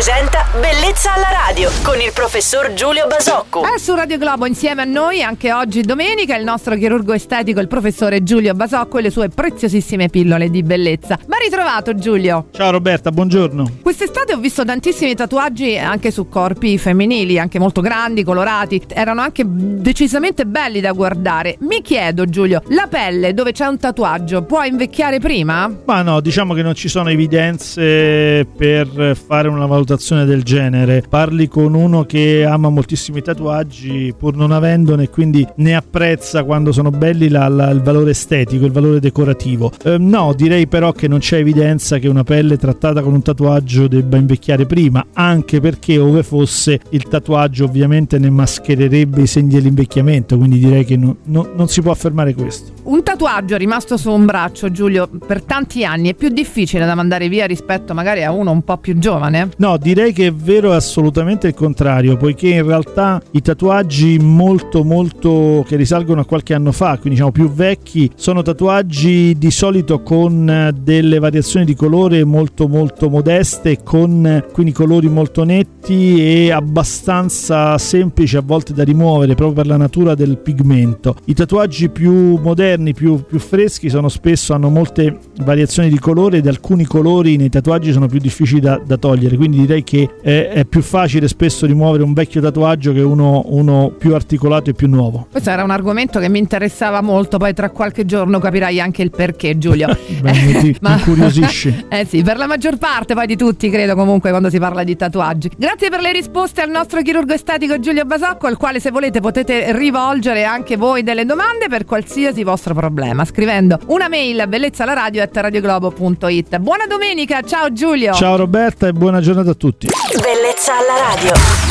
presenta Bellezza alla radio con il professor Giulio Basocco. È su Radio Globo insieme a noi anche oggi domenica il nostro chirurgo estetico, il professore Giulio Basocco e le sue preziosissime pillole di bellezza. Ma ritrovato Giulio. Ciao Roberta, buongiorno. Quest'estate ho visto tantissimi tatuaggi anche su corpi femminili, anche molto grandi, colorati. Erano anche decisamente belli da guardare. Mi chiedo Giulio, la pelle dove c'è un tatuaggio può invecchiare prima? Ma no, diciamo che non ci sono evidenze per fare una valutazione del genere. Parli con uno che ama moltissimi tatuaggi pur non avendone e quindi ne apprezza quando sono belli la, la, il valore estetico, il valore decorativo. Eh, no, direi però che non c'è evidenza che una pelle trattata con un tatuaggio debba invecchiare prima, anche perché ove fosse il tatuaggio ovviamente ne maschererebbe i segni dell'invecchiamento, quindi direi che no, no, non si può affermare questo. Un tatuaggio rimasto su un braccio, Giulio, per tanti anni è più difficile da mandare via rispetto magari a uno un po' più giovane? No, direi che è vero assolutamente il contrario, poiché in realtà i tatuaggi molto molto che risalgono a qualche anno fa, quindi diciamo più vecchi, sono tatuaggi di solito con delle variazioni di colore molto molto modeste, con quindi colori molto netti e abbastanza semplici a volte da rimuovere proprio per la natura del pigmento. I tatuaggi più moderni, più, più freschi sono spesso hanno molte variazioni di colore ed alcuni colori nei tatuaggi sono più difficili da, da togliere, quindi direi che è, è, più facile spesso rimuovere un vecchio tatuaggio che uno, uno, più articolato e più nuovo. Questo era un argomento che mi interessava molto, poi tra qualche giorno capirai anche il perché Giulio. Beh, ti Ma... incuriosisci. eh sì, per la maggior parte poi di tutti credo comunque quando si parla di tatuaggi. Grazie per le risposte al nostro chirurgo estetico Giulio Basocco, al quale se volete potete rivolgere anche voi delle domande per qualsiasi vostro problema, scrivendo una mail a bellezzalaradio.radioglobo.it. Buona domenica, ciao Giulio! Ciao Roberta e buona giornata a tutti. Bellezza alla radio.